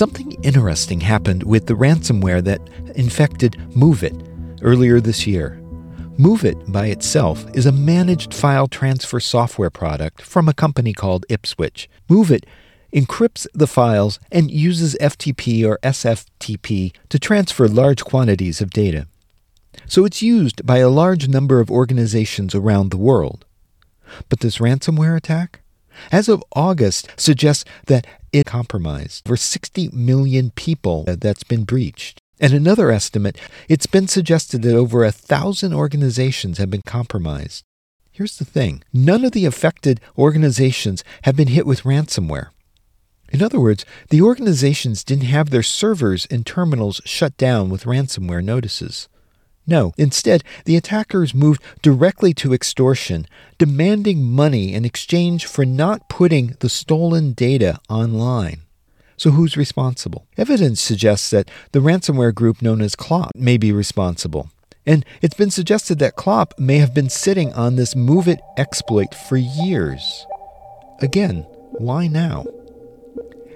Something interesting happened with the ransomware that infected MOVEit earlier this year. MOVEit by itself is a managed file transfer software product from a company called Ipswitch. MOVEit encrypts the files and uses FTP or SFTP to transfer large quantities of data. So it's used by a large number of organizations around the world. But this ransomware attack, as of August, suggests that it compromised over 60 million people that's been breached. And another estimate, it's been suggested that over a thousand organizations have been compromised. Here's the thing none of the affected organizations have been hit with ransomware. In other words, the organizations didn't have their servers and terminals shut down with ransomware notices. No, instead, the attackers moved directly to extortion, demanding money in exchange for not putting the stolen data online. So, who's responsible? Evidence suggests that the ransomware group known as Clop may be responsible. And it's been suggested that Clop may have been sitting on this MOVEit exploit for years. Again, why now?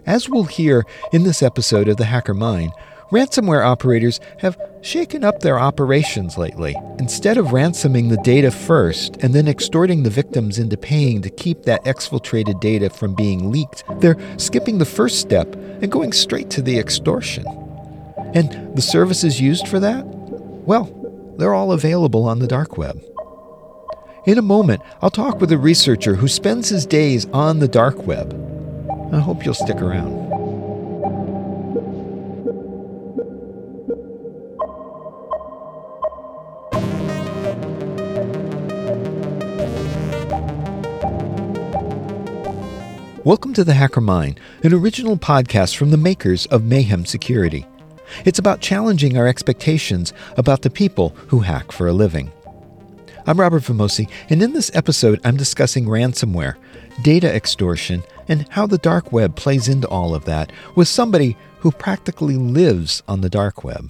As we'll hear in this episode of The Hacker Mind, ransomware operators have shaken up their operations lately. Instead of ransoming the data first and then extorting the victims into paying to keep that exfiltrated data from being leaked, they're skipping the first step and going straight to the extortion. And the services used for that? Well, they're all available on the dark web. In a moment, I'll talk with a researcher who spends his days on the dark web I hope you'll stick around. Welcome to The Hacker Mind, an original podcast from the makers of Mayhem Security. It's about challenging our expectations about the people who hack for a living. I'm Robert Vamosi, and in this episode, I'm discussing ransomware, data extortion, and how the dark web plays into all of that with somebody who practically lives on the dark web.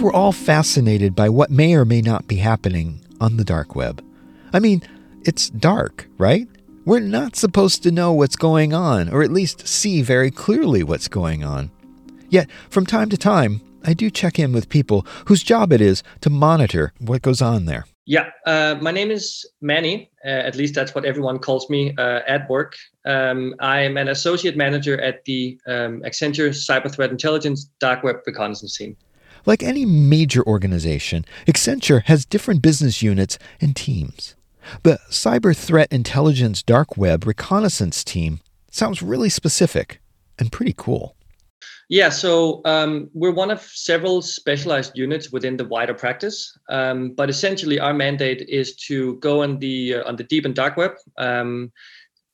We're all fascinated by what may or may not be happening on the dark web. I mean, it's dark, right? We're not supposed to know what's going on, or at least see very clearly what's going on. Yet, from time to time, I do check in with people whose job it is to monitor what goes on there. Yeah, uh, my name is Manny. Uh, at least that's what everyone calls me uh, at work. Um, I'm an associate manager at the um, Accenture Cyber Threat Intelligence Dark Web Reconnaissance team. Like any major organization, Accenture has different business units and teams. The Cyber Threat Intelligence Dark Web Reconnaissance Team sounds really specific and pretty cool. Yeah, so um, we're one of several specialized units within the wider practice, um, but essentially our mandate is to go on the uh, on the deep and dark web, um,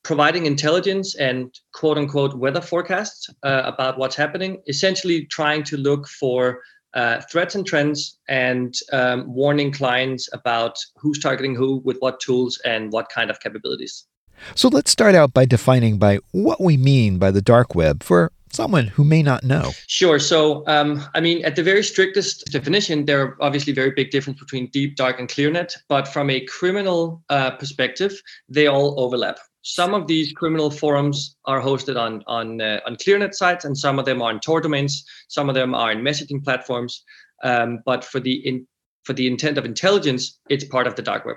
providing intelligence and quote unquote weather forecasts uh, about what's happening. Essentially, trying to look for uh, threats and trends and um, warning clients about who's targeting who with what tools and what kind of capabilities. So let's start out by defining by what we mean by the dark web for someone who may not know? Sure. So, um, I mean, at the very strictest definition, there are obviously very big difference between deep, dark, and clearnet. But from a criminal uh, perspective, they all overlap. Some of these criminal forums are hosted on on uh, on ClearNet sites, and some of them are in Tor domains. Some of them are in messaging platforms. Um, but for the in, for the intent of intelligence, it's part of the dark web.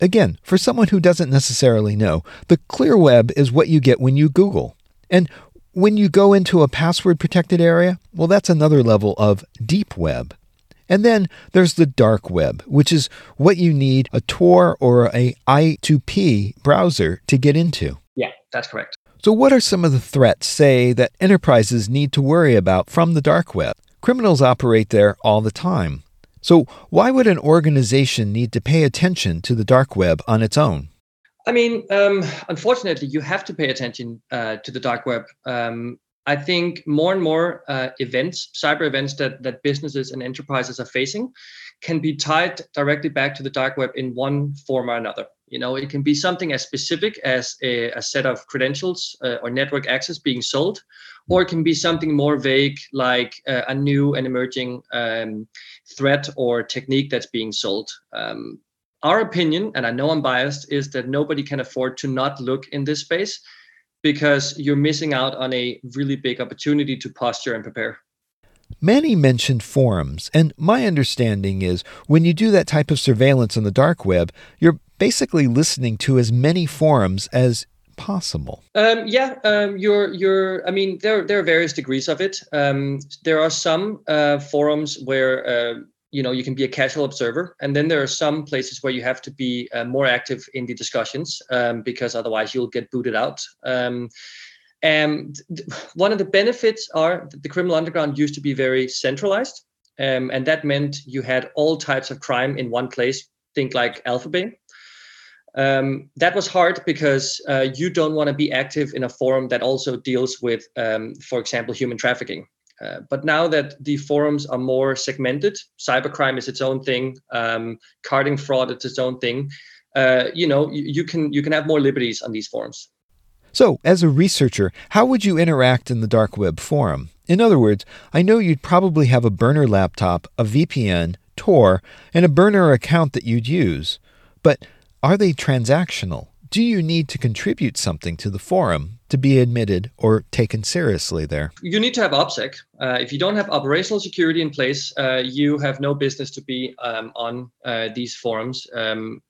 Again, for someone who doesn't necessarily know, the clear web is what you get when you Google. And when you go into a password protected area, well, that's another level of deep web. And then there's the dark web, which is what you need a Tor or a I2P browser to get into. Yeah, that's correct. So, what are some of the threats, say, that enterprises need to worry about from the dark web? Criminals operate there all the time. So, why would an organization need to pay attention to the dark web on its own? I mean, um, unfortunately, you have to pay attention uh, to the dark web. Um, I think more and more uh, events, cyber events that that businesses and enterprises are facing, can be tied directly back to the dark web in one form or another. You know, it can be something as specific as a, a set of credentials uh, or network access being sold, or it can be something more vague like uh, a new and emerging um, threat or technique that's being sold. Um, our opinion, and I know I'm biased, is that nobody can afford to not look in this space because you're missing out on a really big opportunity to posture and prepare. Manny mentioned forums, and my understanding is when you do that type of surveillance on the dark web, you're basically listening to as many forums as possible. Um, yeah, um, you're you're. I mean, there there are various degrees of it. Um, there are some uh, forums where uh, you know you can be a casual observer, and then there are some places where you have to be uh, more active in the discussions um, because otherwise you'll get booted out. Um, and one of the benefits are the criminal underground used to be very centralized, um, and that meant you had all types of crime in one place. Think like AlphaBay. Um, that was hard because uh, you don't want to be active in a forum that also deals with, um, for example, human trafficking. Uh, but now that the forums are more segmented, cybercrime is its own thing, um, carding fraud is its own thing. Uh, you know, you, you, can you can have more liberties on these forums. So, as a researcher, how would you interact in the dark web forum? In other words, I know you'd probably have a burner laptop, a VPN, Tor, and a burner account that you'd use. But are they transactional? Do you need to contribute something to the forum to be admitted or taken seriously there? You need to have OPSEC. Uh, if you don't have operational security in place, uh, you have no business to be um, on uh, these forums. Um,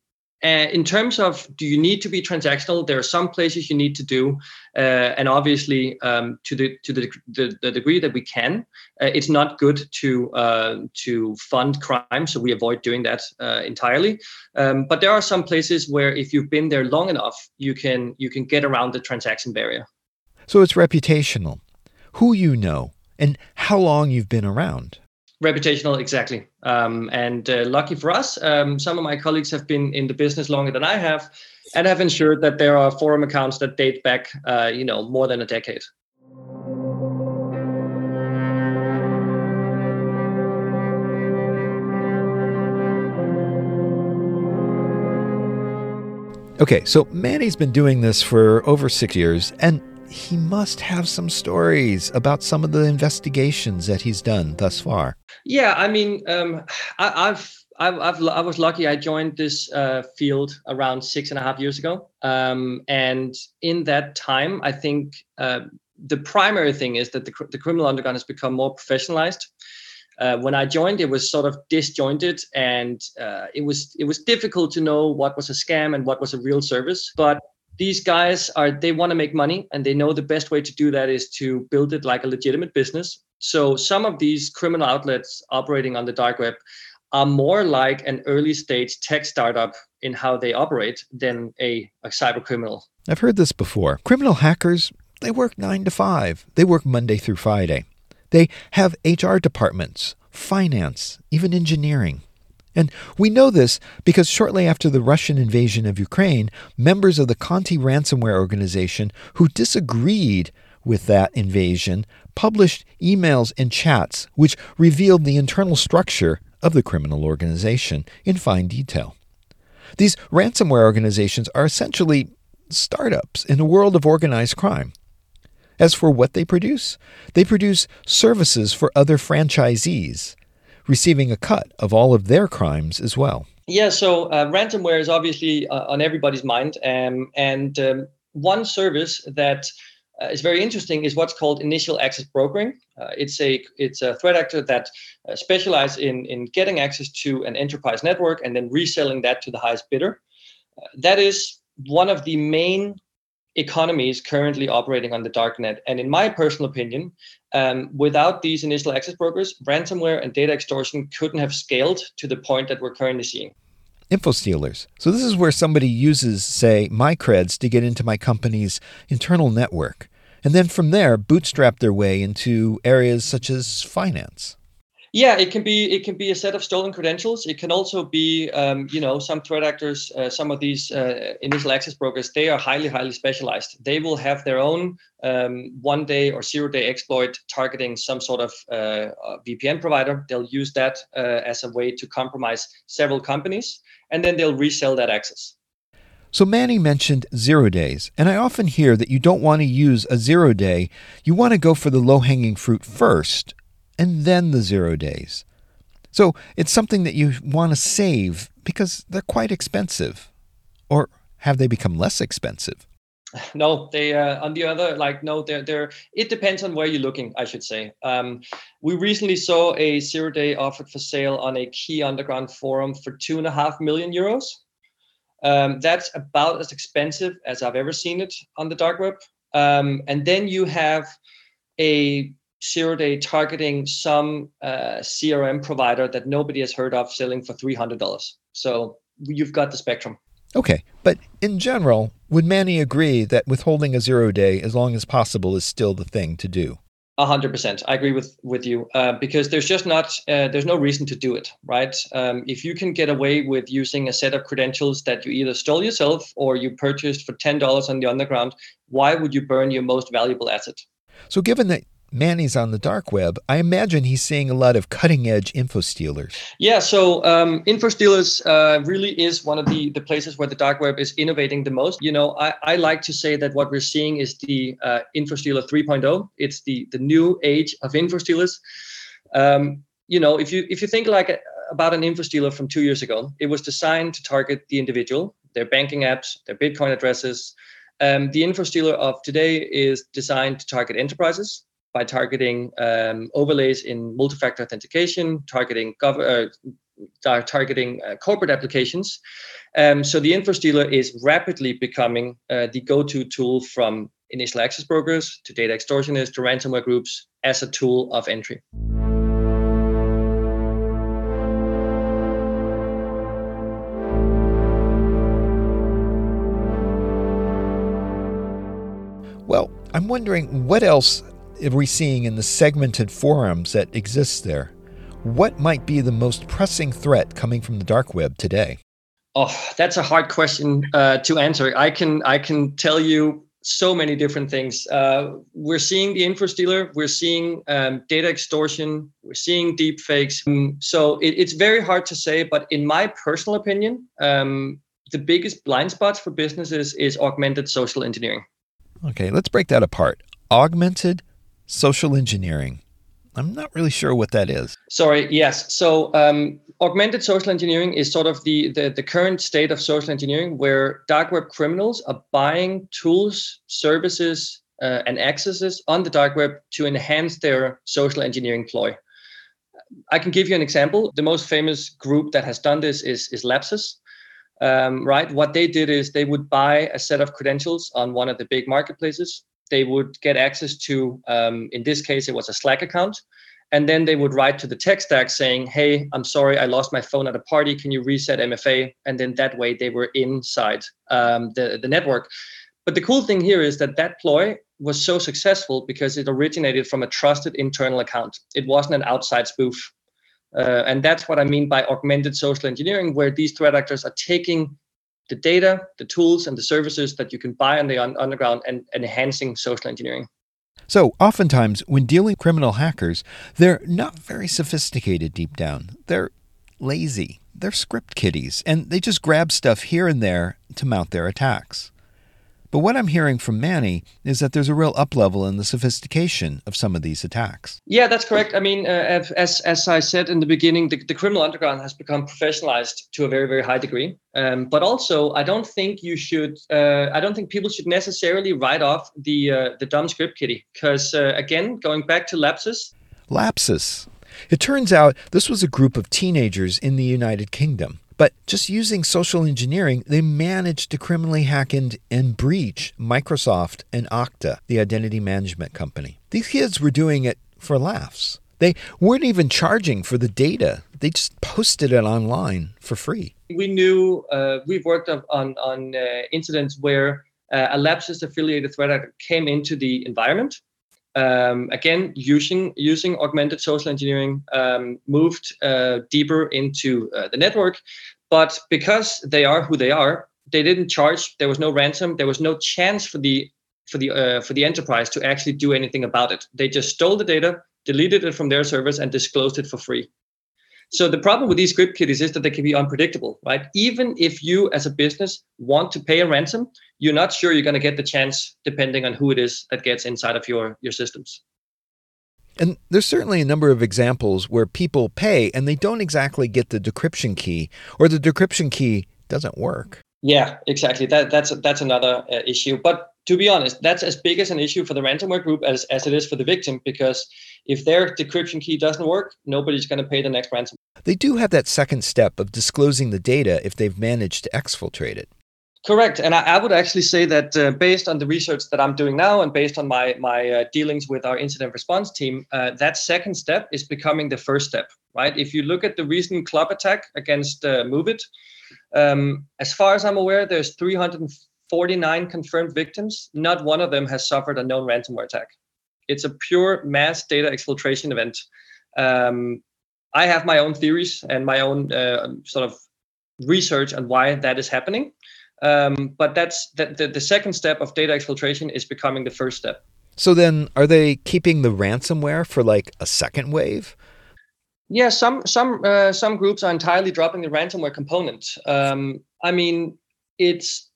uh, in terms of do you need to be transactional, there are some places you need to do, uh, and obviously um, to the to the, the, the, degree that we can, uh, it's not good to uh, to fund crime, so we avoid doing that uh, entirely. Um, but there are some places where if you've been there long enough, you can you can get around the transaction barrier. So it's reputational, who you know, and how long you've been around reputational exactly um, and uh, lucky for us um, some of my colleagues have been in the business longer than i have and have ensured that there are forum accounts that date back uh, you know more than a decade Okay, so Manny's been doing this for over six years, and he must have some stories about some of the investigations that he's done thus far. Yeah, I mean, um, I, I've, I've, i was lucky. I joined this uh, field around six and a half years ago, um, and in that time, I think uh, the primary thing is that the, the criminal underground has become more professionalized. Uh, when I joined, it was sort of disjointed, and uh, it was it was difficult to know what was a scam and what was a real service. But these guys are they want to make money and they know the best way to do that is to build it like a legitimate business so some of these criminal outlets operating on the dark web are more like an early stage tech startup in how they operate than a, a cyber criminal. I've heard this before. Criminal hackers they work 9 to 5 they work monday through friday. They have hr departments finance even engineering. And we know this because shortly after the Russian invasion of Ukraine, members of the Conti ransomware organization who disagreed with that invasion published emails and chats which revealed the internal structure of the criminal organization in fine detail. These ransomware organizations are essentially startups in a world of organized crime. As for what they produce, they produce services for other franchisees receiving a cut of all of their crimes as well. Yeah, so uh, ransomware is obviously uh, on everybody's mind. Um, and um, one service that uh, is very interesting is what's called initial access brokering. Uh, it's a it's a threat actor that uh, specializes in in getting access to an enterprise network and then reselling that to the highest bidder. Uh, that is one of the main economies currently operating on the darknet. And in my personal opinion, um, without these initial access brokers, ransomware and data extortion couldn't have scaled to the point that we're currently seeing. Info stealers. So, this is where somebody uses, say, my creds to get into my company's internal network, and then from there bootstrap their way into areas such as finance. Yeah, it can be it can be a set of stolen credentials. It can also be um, you know some threat actors, uh, some of these uh, initial access brokers. They are highly highly specialized. They will have their own um, one day or zero day exploit targeting some sort of uh, VPN provider. They'll use that uh, as a way to compromise several companies, and then they'll resell that access. So Manny mentioned zero days, and I often hear that you don't want to use a zero day. You want to go for the low hanging fruit first and then the zero days. So it's something that you want to save because they're quite expensive. Or have they become less expensive? No, they uh, on the other like no, they're they're. It depends on where you're looking, I should say. Um, we recently saw a zero day offered for sale on a key underground forum for two and a half million euros. Um, that's about as expensive as I've ever seen it on the dark web. Um, and then you have a zero day targeting some uh, CRM provider that nobody has heard of selling for $300. So you've got the spectrum. Okay, but in general, would Manny agree that withholding a zero day as long as possible is still the thing to do? A hundred percent. I agree with with you uh, because there's just not uh, there's no reason to do it, right? Um, if you can get away with using a set of credentials that you either stole yourself or you purchased for ten dollars on the underground, why would you burn your most valuable asset? So, given that Manny's on the dark web, I imagine he's seeing a lot of cutting edge info stealers. Yeah, so um, info stealers uh, really is one of the, the places where the dark web is innovating the most. You know, I, I like to say that what we're seeing is the uh, info stealer 3.0. It's the, the new age of info stealers. Um, you know, if you if you think like about an info stealer from two years ago, it was designed to target the individual, their banking apps, their Bitcoin addresses. Um, the info stealer of today is designed to target enterprises by targeting um, overlays in multi-factor authentication, targeting gov- uh, targeting uh, corporate applications. Um, so the InfoStealer is rapidly becoming uh, the go-to tool from initial access brokers to data extortionists to ransomware groups as a tool of entry. Well, I'm wondering what else are we seeing in the segmented forums that exist there? What might be the most pressing threat coming from the dark web today? Oh, that's a hard question uh, to answer. I can I can tell you so many different things. Uh, we're seeing the info stealer, we're seeing um, data extortion, we're seeing deep fakes. Um, so it, it's very hard to say, but in my personal opinion, um, the biggest blind spots for businesses is augmented social engineering. Okay, let's break that apart. Augmented social engineering. I'm not really sure what that is. Sorry, yes. So, um, augmented social engineering is sort of the, the, the current state of social engineering where dark web criminals are buying tools, services, uh, and accesses on the dark web to enhance their social engineering ploy. I can give you an example. The most famous group that has done this is, is Lapsus. Um, right? What they did is they would buy a set of credentials on one of the big marketplaces they would get access to, um, in this case, it was a Slack account. And then they would write to the tech stack saying, Hey, I'm sorry, I lost my phone at a party. Can you reset MFA? And then that way they were inside um, the, the network. But the cool thing here is that that ploy was so successful because it originated from a trusted internal account. It wasn't an outside spoof. Uh, and that's what I mean by augmented social engineering, where these threat actors are taking the data, the tools, and the services that you can buy on the un- underground and, enhancing social engineering. So, oftentimes, when dealing with criminal hackers, they're not very sophisticated deep down. They're lazy. They're script kiddies, and they just grab stuff here and there to mount their attacks. But what I'm hearing from Manny is that there's a real uplevel in the sophistication of some of these attacks. Yeah, that's correct. I mean, uh, as as I said in the beginning, the, the, criminal underground has become professionalized to a very very high degree. Um, but also, I don't think you should. Uh, I don't think people should necessarily write off the uh, the dumb script kiddie because uh, again, going back to Lapsus. Lapsus. It turns out this was a group of teenagers in the United Kingdom but just using social engineering, they managed to criminally hack and, and breach Microsoft and Okta, the identity management company. These kids were doing it for laughs. They weren't even charging for the data. They just posted it online for free. We knew uh, we've worked on on uh, incidents where uh, a Lapsus affiliated threat actor came into the environment um, again using using augmented social engineering, um, moved uh, deeper into uh, the network. But because they are who they are, they didn't charge. There was no ransom. There was no chance for the for the uh, for the enterprise to actually do anything about it. They just stole the data, deleted it from their servers, and disclosed it for free. So the problem with these script kiddies is that they can be unpredictable, right? Even if you as a business want to pay a ransom, you're not sure you're going to get the chance depending on who it is that gets inside of your your systems. And there's certainly a number of examples where people pay and they don't exactly get the decryption key or the decryption key doesn't work. Yeah, exactly. That that's that's another uh, issue. But to be honest, that's as big as an issue for the ransomware group as, as it is for the victim because if their decryption key doesn't work, nobody's going to pay the next ransom. They do have that second step of disclosing the data if they've managed to exfiltrate it. Correct, and I, I would actually say that uh, based on the research that I'm doing now, and based on my my uh, dealings with our incident response team, uh, that second step is becoming the first step. Right? If you look at the recent Clop attack against uh, MOVEit, um, as far as I'm aware, there's 349 confirmed victims. Not one of them has suffered a known ransomware attack. It's a pure mass data exfiltration event. Um, I have my own theories and my own uh, sort of research on why that is happening. Um, but that's the, the, the second step of data exfiltration is becoming the first step. So then, are they keeping the ransomware for like a second wave? Yeah, some some uh, some groups are entirely dropping the ransomware component. Um, I mean, it's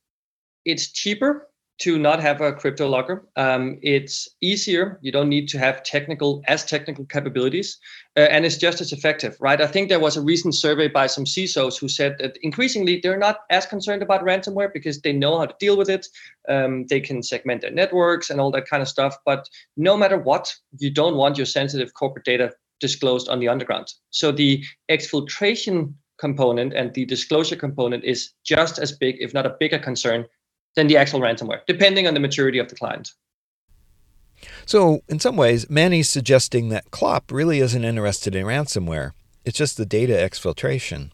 it's cheaper to not have a crypto locker. Um, it's easier. You don't need to have technical as technical capabilities, uh, and it's just as effective, right? I think there was a recent survey by some CISOs who said that increasingly they're not as concerned about ransomware because they know how to deal with it. Um, they can segment their networks and all that kind of stuff. But no matter what, you don't want your sensitive corporate data disclosed on the underground. So the exfiltration component and the disclosure component is just as big, if not a bigger concern, than the actual ransomware, depending on the maturity of the client. So, in some ways, Manny's suggesting that Clop really isn't interested in ransomware. It's just the data exfiltration.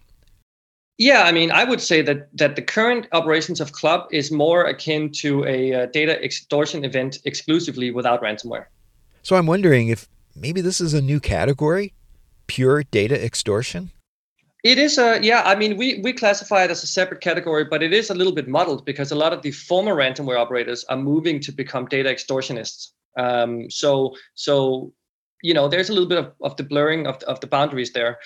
Yeah, I mean, I would say that that the current operations of Clop is more akin to a uh, data extortion event exclusively without ransomware. So I'm wondering if maybe this is a new category pure data extortion? It is a yeah. I mean, we we classify it as a separate category, but it is a little bit muddled because a lot of the former ransomware operators are moving to become data extortionists. Um, so so you know, there's a little bit of, of the blurring of of the boundaries there.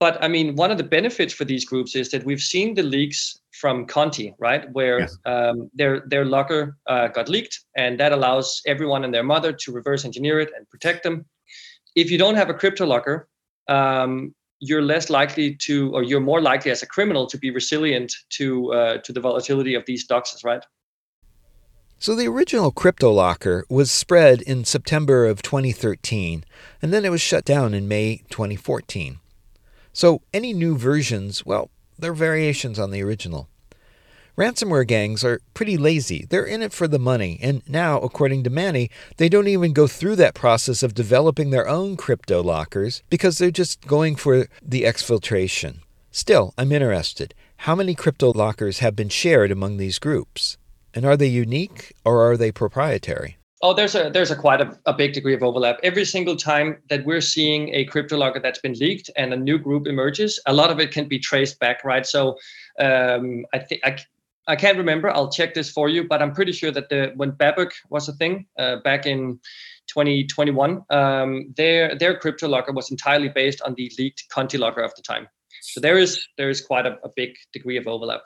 But I mean, one of the benefits for these groups is that we've seen the leaks from Conti, right, where yes. um, their their locker uh, got leaked, and that allows everyone and their mother to reverse engineer it and protect them if you don't have a crypto locker, um, you're less likely to, or you're more likely as a criminal to be resilient to uh, to the volatility of these doxes, right? So the original crypto locker was spread in September of 2013, and then it was shut down in May 2014. So any new versions, well, they're variations on the original. Ransomware gangs are pretty lazy. They're in it for the money, and now, according to Manny, they don't even go through that process of developing their own crypto lockers because they're just going for the exfiltration. Still, I'm interested. How many crypto lockers have been shared among these groups? And are they unique or are they proprietary? Oh, there's a there's a quite a, a big degree of overlap. Every single time that we're seeing a crypto locker that's been leaked and a new group emerges, a lot of it can be traced back, right? So um, I think I can't remember. I'll check this for you, but I'm pretty sure that the when Babuk was a thing uh, back in 2021, um, their their crypto locker was entirely based on the leaked Conti locker of the time. So there is there is quite a, a big degree of overlap.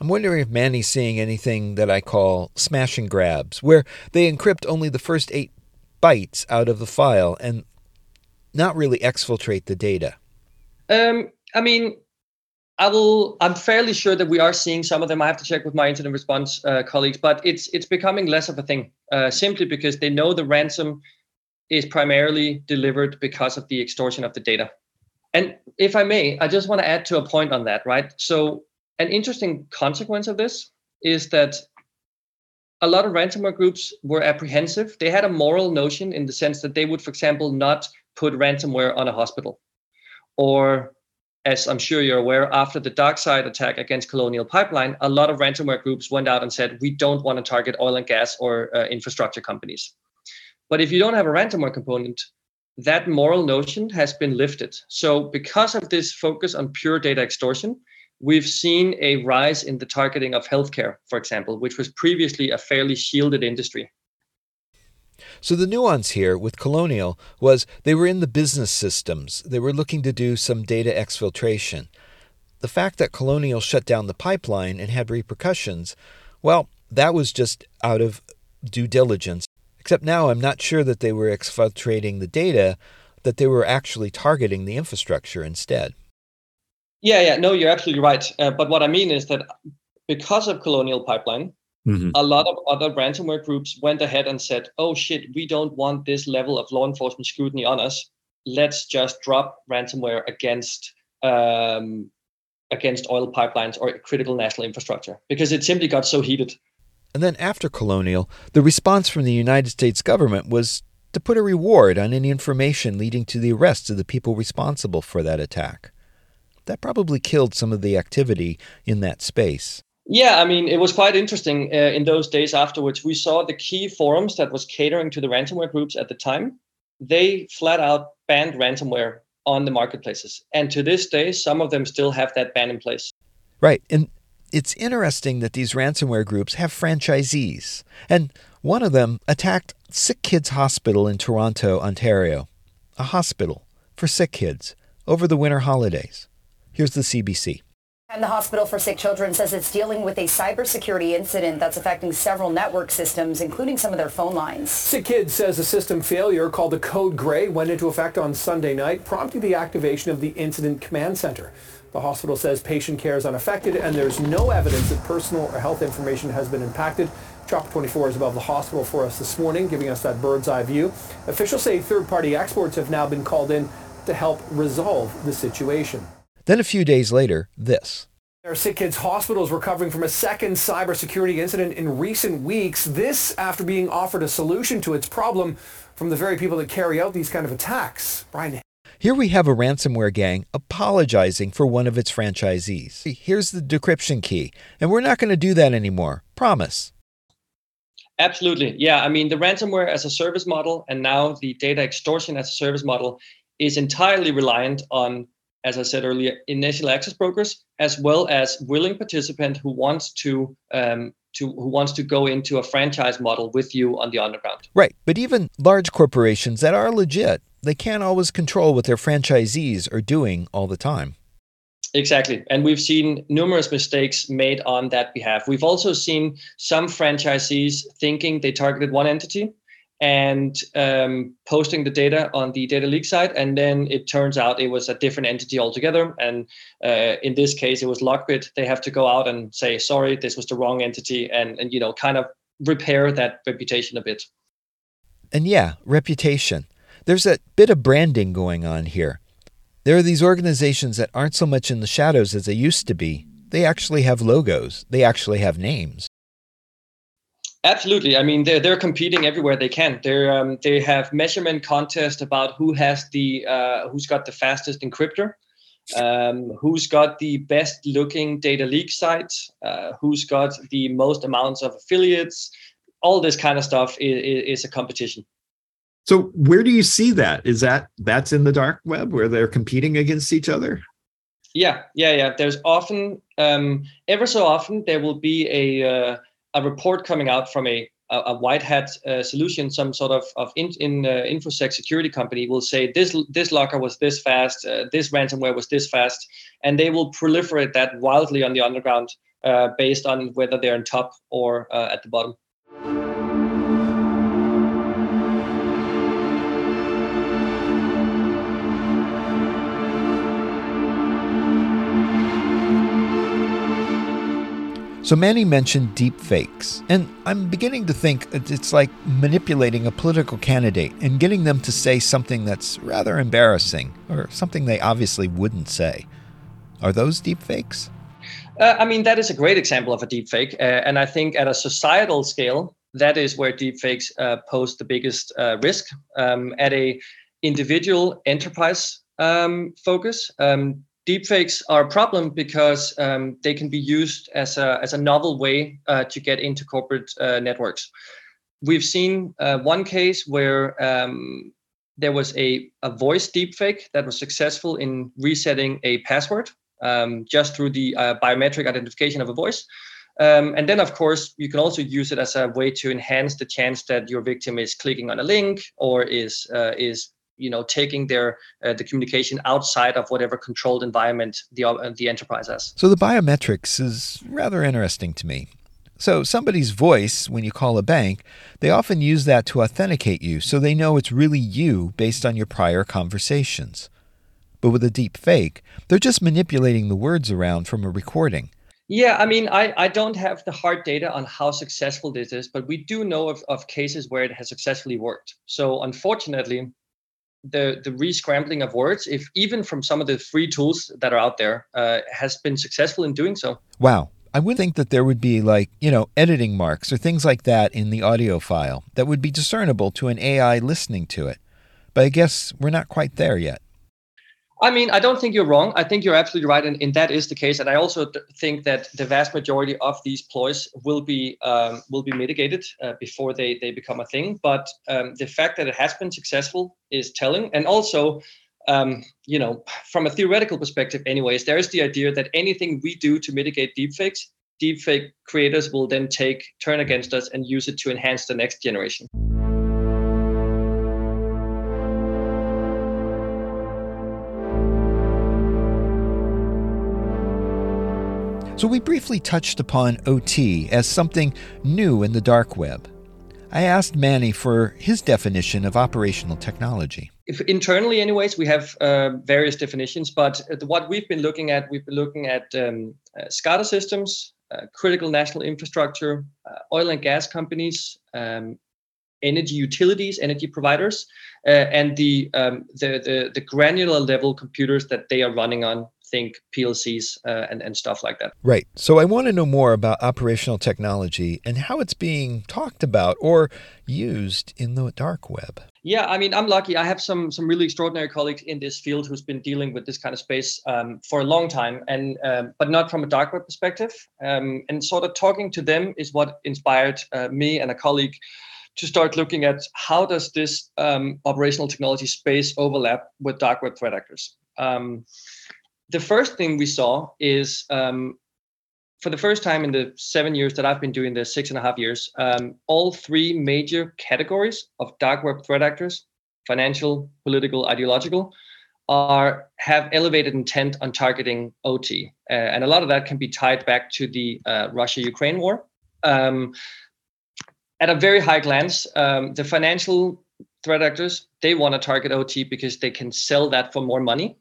I'm wondering if Manny's seeing anything that I call smash and grabs, where they encrypt only the first eight bytes out of the file and not really exfiltrate the data. Um, I mean, I will. I'm fairly sure that we are seeing some of them. I have to check with my incident response uh, colleagues, but it's it's becoming less of a thing uh, simply because they know the ransom is primarily delivered because of the extortion of the data. And if I may, I just want to add to a point on that. Right. So an interesting consequence of this is that a lot of ransomware groups were apprehensive. They had a moral notion in the sense that they would, for example, not put ransomware on a hospital or as I'm sure you're aware, after the DarkSide attack against Colonial Pipeline, a lot of ransomware groups went out and said, we don't want to target oil and gas or uh, infrastructure companies. But if you don't have a ransomware component, that moral notion has been lifted. So, because of this focus on pure data extortion, we've seen a rise in the targeting of healthcare, for example, which was previously a fairly shielded industry. So the nuance here with Colonial was they were in the business systems. They were looking to do some data exfiltration. The fact that Colonial shut down the pipeline and had repercussions, well, that was just out of due diligence. Except now I'm not sure that they were exfiltrating the data, that they were actually targeting the infrastructure instead. Yeah, yeah, no, you're absolutely right. Uh, but what I mean is that because of Colonial Pipeline, mm-hmm. a lot of other ransomware groups went ahead and said, oh shit, we don't want this level of law enforcement scrutiny on us. Let's just drop ransomware against um, against oil pipelines or critical national infrastructure because it simply got so heated. And then after Colonial, the response from the United States government was to put a reward on any information leading to the arrest of the people responsible for that attack. That probably killed some of the activity in that space. Yeah, I mean, it was quite interesting uh, in those days afterwards. We saw the key forums that was catering to the ransomware groups at the time. They flat out banned ransomware on the marketplaces. And to this day, some of them still have that ban in place. Right. And it's interesting that these ransomware groups have franchisees. And one of them attacked Sick Kids Hospital in Toronto, Ontario, a hospital for sick kids over the winter holidays. Here's the CBC. And the Hospital for Sick Children says it's dealing with a cybersecurity incident that's affecting several network systems, including some of their phone lines. Sick Kids says a system failure called the Code Gray went into effect on Sunday night, prompting the activation of the Incident Command Center. The hospital says patient care is unaffected and there's no evidence that personal or health information has been impacted. Chopper 24 is above the hospital for us this morning, giving us that bird's eye view. Officials say third-party experts have now been called in to help resolve the situation. Then a few days later, this. Our Sick Kids Hospital is recovering from a second cybersecurity incident in recent weeks. This after being offered a solution to its problem from the very people that carry out these kind of attacks. Brian. Here we have a ransomware gang apologizing for one of its franchisees. Here's the decryption key, and we're not going to do that anymore. Promise. Absolutely. Yeah. I mean, the ransomware as a service model and now the data extortion as a service model is entirely reliant on as I said earlier, initial access brokers, as well as willing participant who wants to um, to who wants to go into a franchise model with you on the underground. Right, but even large corporations that are legit, they can't always control what their franchisees are doing all the time. Exactly. And we've seen numerous mistakes made on that behalf. We've also seen some franchisees thinking they targeted one entity and um, posting the data on the data leak site. And then it turns out it was a different entity altogether. And uh, in this case, it was Lockbit. They have to go out and say, sorry, this was the wrong entity and, and, you know, kind of repair that reputation a bit. And yeah, reputation. There's a bit of branding going on here. There are these organizations that aren't so much in the shadows as they used to be. They actually have logos, they actually have names. Absolutely. I mean, they're they're competing everywhere they can. They're um, they have measurement contest about who has the uh, who's got the fastest encryptor, um, who's got the best looking data leak site, uh, who's got the most amounts of affiliates. All this kind of stuff is, is a competition. So where do you see that? Is that that's in the dark web where they're competing against each other? Yeah, yeah, yeah. There's often, um, ever so often, there will be a uh, a report coming out from a a white hat uh, solution, some sort of of in, in uh, infosec security company will say this this locker was this fast, uh, this ransomware was this fast, and they will proliferate that wildly on the underground uh, based on whether they're on top or uh, at the bottom. So Manny mentioned deep fakes, and I'm beginning to think it's like manipulating a political candidate and getting them to say something that's rather embarrassing or something they obviously wouldn't say. Are those deep fakes? Uh, I mean, that is a great example of a deep fake, uh, and I think at a societal scale, that is where deepfakes uh, pose the biggest uh, risk. Um, at a individual enterprise um, focus, um, deepfakes are a problem because um, they can be used as a, as a novel way uh, to get into corporate uh, networks. we've seen uh, one case where um, there was a, a voice deepfake that was successful in resetting a password um, just through the uh, biometric identification of a voice. Um, and then, of course, you can also use it as a way to enhance the chance that your victim is clicking on a link or is uh, is you know taking their uh, the communication outside of whatever controlled environment the uh, the enterprise has. So the biometrics is rather interesting to me. So somebody's voice when you call a bank, they often use that to authenticate you so they know it's really you based on your prior conversations. But with a deep fake, they're just manipulating the words around from a recording. Yeah, I mean, I, I don't have the hard data on how successful this is, but we do know of, of cases where it has successfully worked. So unfortunately, the the rescrambling of words, if even from some of the free tools that are out there, uh, has been successful in doing so. Wow. I would think that there would be like, you know, editing marks or things like that in the audio file that would be discernible to an AI listening to it. But I guess we're not quite there yet. I mean, I don't think you're wrong. I think you're absolutely right, and, and that is the case. And I also think that the vast majority of these ploys will be um, will be mitigated uh, before they they become a thing. But um, the fact that it has been successful is telling. And also, um, you know, from a theoretical perspective, anyways, there is the idea that anything we do to mitigate deepfakes, deepfake creators will then take turn against us and use it to enhance the next generation. So we briefly touched upon OT as something new in the dark web. I asked Manny for his definition of operational technology. If internally, anyways, we have uh, various definitions, but what we've been looking at, we've been looking at um, uh, SCADA systems, uh, critical national infrastructure, uh, oil and gas companies, um, energy utilities, energy providers, uh, and the, um, the, the the granular level computers that they are running on think PLCs uh, and, and stuff like that. Right. So I want to know more about operational technology and how it's being talked about or used in the dark web. Yeah, I mean, I'm lucky. I have some some really extraordinary colleagues in this field who's been dealing with this kind of space um, for a long time, and um, but not from a dark web perspective. Um, and sort of talking to them is what inspired uh, me and a colleague to start looking at how does this um, operational technology space overlap with dark web threat actors. Um, the first thing we saw is um, for the first time in the seven years that I've been doing this, six and a half years, um, all three major categories of dark web threat actors financial, political, ideological are have elevated intent on targeting OT. Uh, and a lot of that can be tied back to the uh, Russia Ukraine war. Um, at a very high glance, um, the financial threat actors they want to target OT because they can sell that for more money.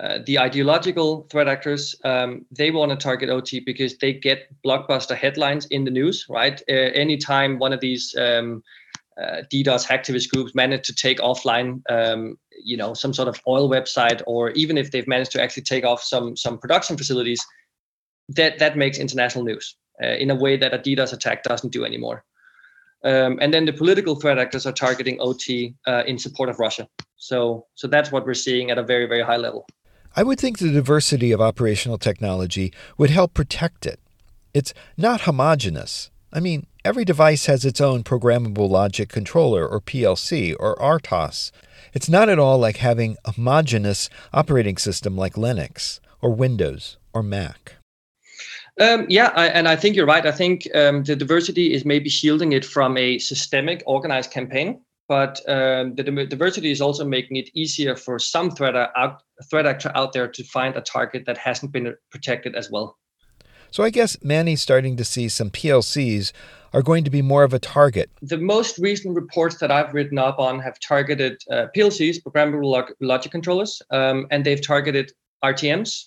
Uh, the ideological threat actors um, they want to target ot because they get blockbuster headlines in the news right uh, anytime one of these um, uh, DDoS hacktivist groups manage to take offline, um, you know, some sort of oil website, or even if they've managed to actually take off some some production facilities, that that makes international news uh, in a way that a DDoS attack doesn't do anymore. Um, and then the political threat actors are targeting OT uh, in support of Russia. So so that's what we're seeing at a very very high level. I would think the diversity of operational technology would help protect it. It's not homogeneous. I mean, every device has its own programmable logic controller, or PLC, or RTOS. It's not at all like having a homogeneous operating system like Linux, or Windows, or Mac. Um, yeah, I, and I think you're right. I think um, the diversity is maybe shielding it from a systemic, organized campaign but um, the diversity is also making it easier for some threat, out, threat actor out there to find a target that hasn't been protected as well. So I guess Manny's starting to see some PLCs are going to be more of a target. The most recent reports that I've written up on have targeted uh, PLCs, programmable logic controllers, um, and they've targeted RTMs,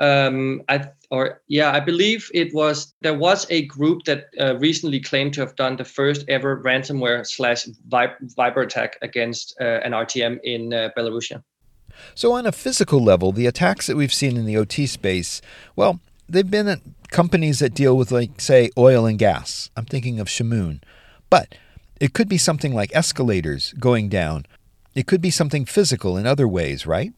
um, I or yeah, I believe it was there was a group that uh, recently claimed to have done the first ever ransomware slash wiper attack against uh, an RTM in uh, Belarusia. So on a physical level, the attacks that we've seen in the OT space, well, they've been at companies that deal with like say oil and gas. I'm thinking of Shamoon, but it could be something like escalators going down. It could be something physical in other ways, right?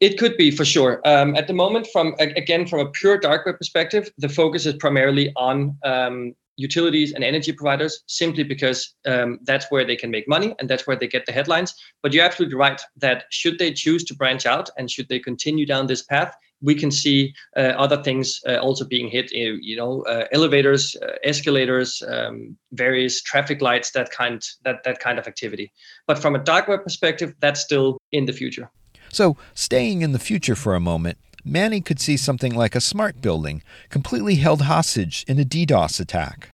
It could be for sure. Um, at the moment, from again from a pure dark web perspective, the focus is primarily on um, utilities and energy providers simply because um, that's where they can make money and that's where they get the headlines. But you're absolutely right that should they choose to branch out and should they continue down this path, we can see uh, other things uh, also being hit. You know, uh, elevators, uh, escalators, um, various traffic lights, that kind that that kind of activity. But from a dark web perspective, that's still in the future. So, staying in the future for a moment, Mannie could see something like a smart building completely held hostage in a DDoS attack.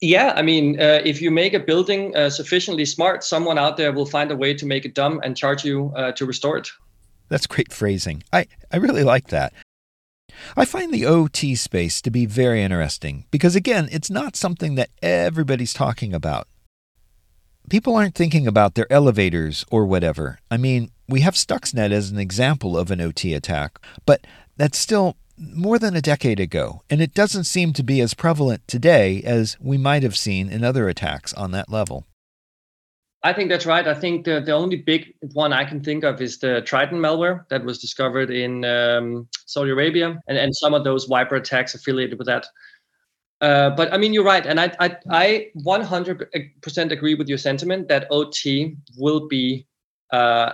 Yeah, I mean, uh, if you make a building uh, sufficiently smart, someone out there will find a way to make it dumb and charge you uh, to restore it. That's great phrasing. I, I really like that. I find the OT space to be very interesting because, again, it's not something that everybody's talking about. People aren't thinking about their elevators or whatever. I mean, we have Stuxnet as an example of an OT attack, but that's still more than a decade ago, and it doesn't seem to be as prevalent today as we might have seen in other attacks on that level. I think that's right. I think the, the only big one I can think of is the Triton malware that was discovered in um, Saudi Arabia and, and some of those wiper attacks affiliated with that. Uh, but I mean, you're right. And I, I, I 100% agree with your sentiment that OT will be uh,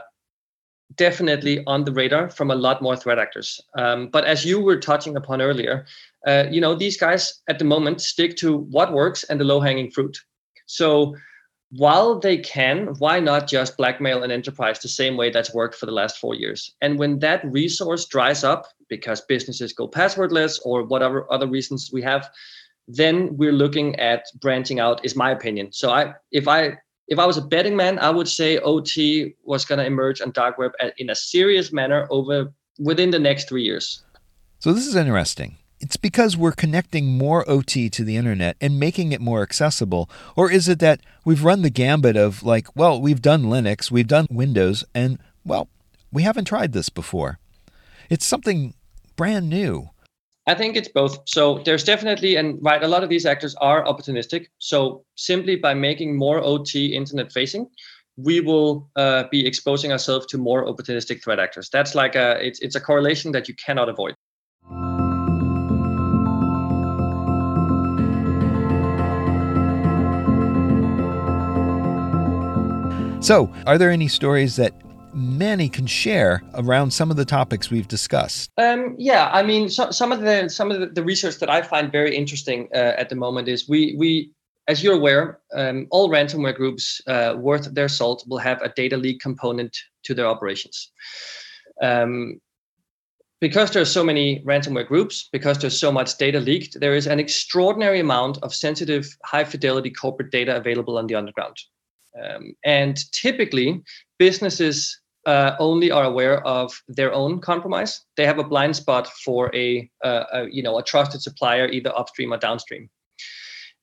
definitely on the radar from a lot more threat actors. Um, but as you were touching upon earlier, uh, you know, these guys at the moment stick to what works and the low hanging fruit. So while they can, why not just blackmail an enterprise the same way that's worked for the last four years? And when that resource dries up because businesses go passwordless or whatever other reasons we have, then we're looking at branching out, is my opinion. So I if I if I was a betting man, I would say OT was going to emerge on dark web in a serious manner over within the next three years. So this is interesting. It's because we're connecting more OT to the internet and making it more accessible? Or is it that we've run the gambit of, like, well, we've done Linux, we've done Windows, and, well, we haven't tried this before? It's something brand new. I think it's both. So there's definitely, and right, a lot of these actors are opportunistic. So simply by making more OT internet facing, we will uh, be exposing ourselves to more opportunistic threat actors. That's like a, it's, it's a correlation that you cannot avoid. So, are there any stories that Mannie can share around some of the topics we've discussed? Um, yeah, I mean, so, some of the some of the, research that I find very interesting uh, at the moment is we we, as you're aware, um, all ransomware groups uh, worth their salt will have a data leak component to their operations. Um, because are so many ransomware groups, because there's so much data leaked, there is an extraordinary amount of sensitive, high fidelity corporate data available on the underground. Um, and typically, businesses uh, only are aware of their own compromise. They have a blind spot for a, uh, a, you know a trusted supplier, either upstream or downstream.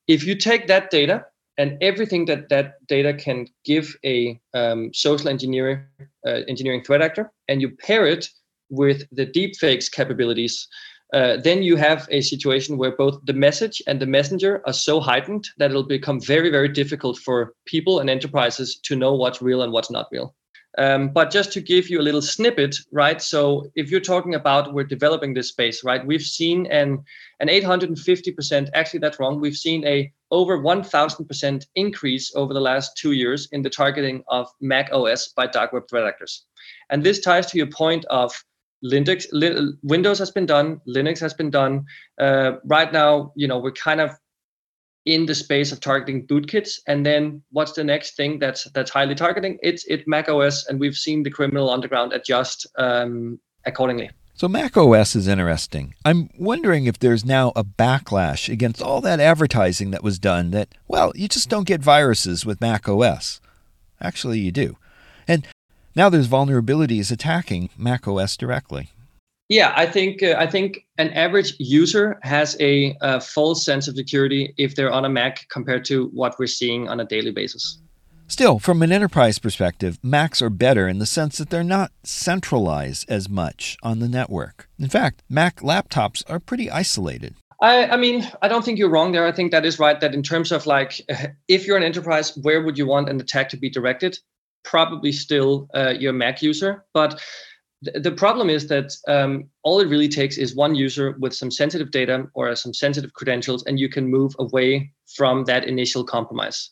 If you take that data and everything that that data can give a um, social engineering uh, engineering threat actor, and you pair it with the deepfakes capabilities uh, then you have a situation where both the message and the messenger are so heightened that it'll become very, very difficult for people and enterprises to know what's real and what's not real. Um, but just to give you a little snippet, right? So if you're talking about we're developing this space, right? We've seen an an 850%. Actually, that's wrong. We've seen a over 1,000% increase over the last two years in the targeting of Mac OS by dark web threat actors, and this ties to your point of Linux, li- Windows has been done, Linux has been done. Uh, right now, you know, we're kind of in the space of targeting bootkits, and then what's the next thing that's that's highly targeting? It's it Mac OS, and we've seen the criminal underground adjust um, accordingly. So Mac OS is interesting. I'm wondering if there's now a backlash against all that advertising that was done. That well, you just don't get viruses with Mac OS. Actually, you do. And now there's vulnerabilities attacking Mac OS directly. Yeah, I think uh, I think an average user has a, a false sense of security if they're on a Mac compared to what we're seeing on a daily basis. Still, from an enterprise perspective, Macs are better in the sense that they're not centralized as much on the network. In fact, Mac laptops are pretty isolated. I, I, mean, I don't think you're wrong there. I think that is right. That in terms of like, if you're an enterprise, where would you want an attack to be directed? probably still uh, your Mac user. But the problem is that um, all it really takes is one user with some sensitive data or some sensitive credentials, and you can move away from that initial compromise.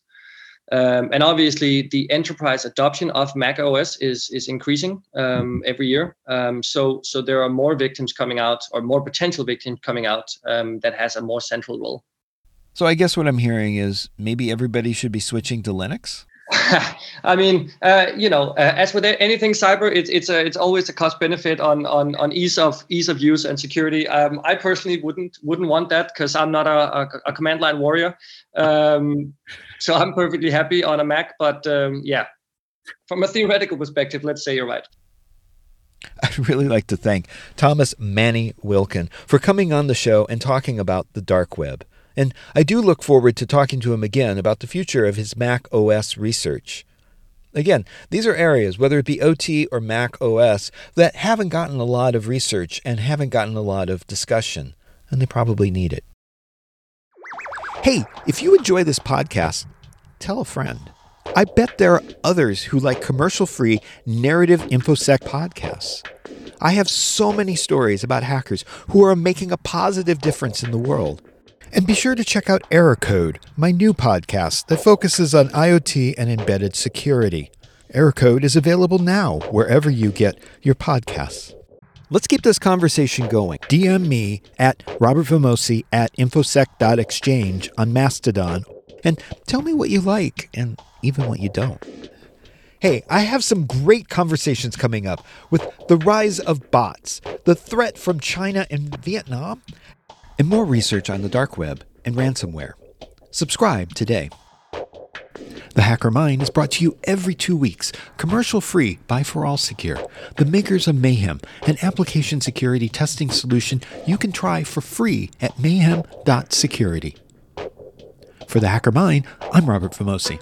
Um, and obviously, the enterprise adoption of Mac OS is is increasing um, every year. Um, so so there are more victims coming out, or more potential victims coming out um, that has a more central role. So I guess what I'm hearing is maybe everybody should be switching to Linux. I mean, uh, you know, uh, as with anything cyber, it's it's a, it's always a cost benefit on on on ease of ease of use and security. Um, I personally wouldn't wouldn't want that because I'm not a, a, a, command line warrior. Um, so I'm perfectly happy on a Mac. But um, yeah, from a theoretical perspective, let's say you're right. I'd really like to thank Thomas Mannie Wilken for coming on the show and talking about the dark web. And I do look forward to talking to him again about the future of his Mac OS research. Again, these are areas, whether it be OT or Mac OS, that haven't gotten a lot of research and haven't gotten a lot of discussion, and they probably need it. Hey, if you enjoy this podcast, tell a friend. I bet there are others who like commercial free narrative InfoSec podcasts. I have so many stories about hackers who are making a positive difference in the world. And be sure to check out Error Code, my new podcast that focuses on IoT and embedded security. Error Code is available now wherever you get your podcasts. Let's keep this conversation going. DM me at Robert Vamosi at infosec.exchange on Mastodon and tell me what you like and even what you don't. Hey, I have some great conversations coming up with the rise of bots, the threat from China and Vietnam, and more research on the dark web and ransomware. Subscribe today. The Hacker Mind is brought to you every two weeks, commercial free by ForAllSecure, the makers of Mayhem, an application security testing solution you can try for free at mayhem.security. For the Hacker Mind, I'm Robert Vamosi.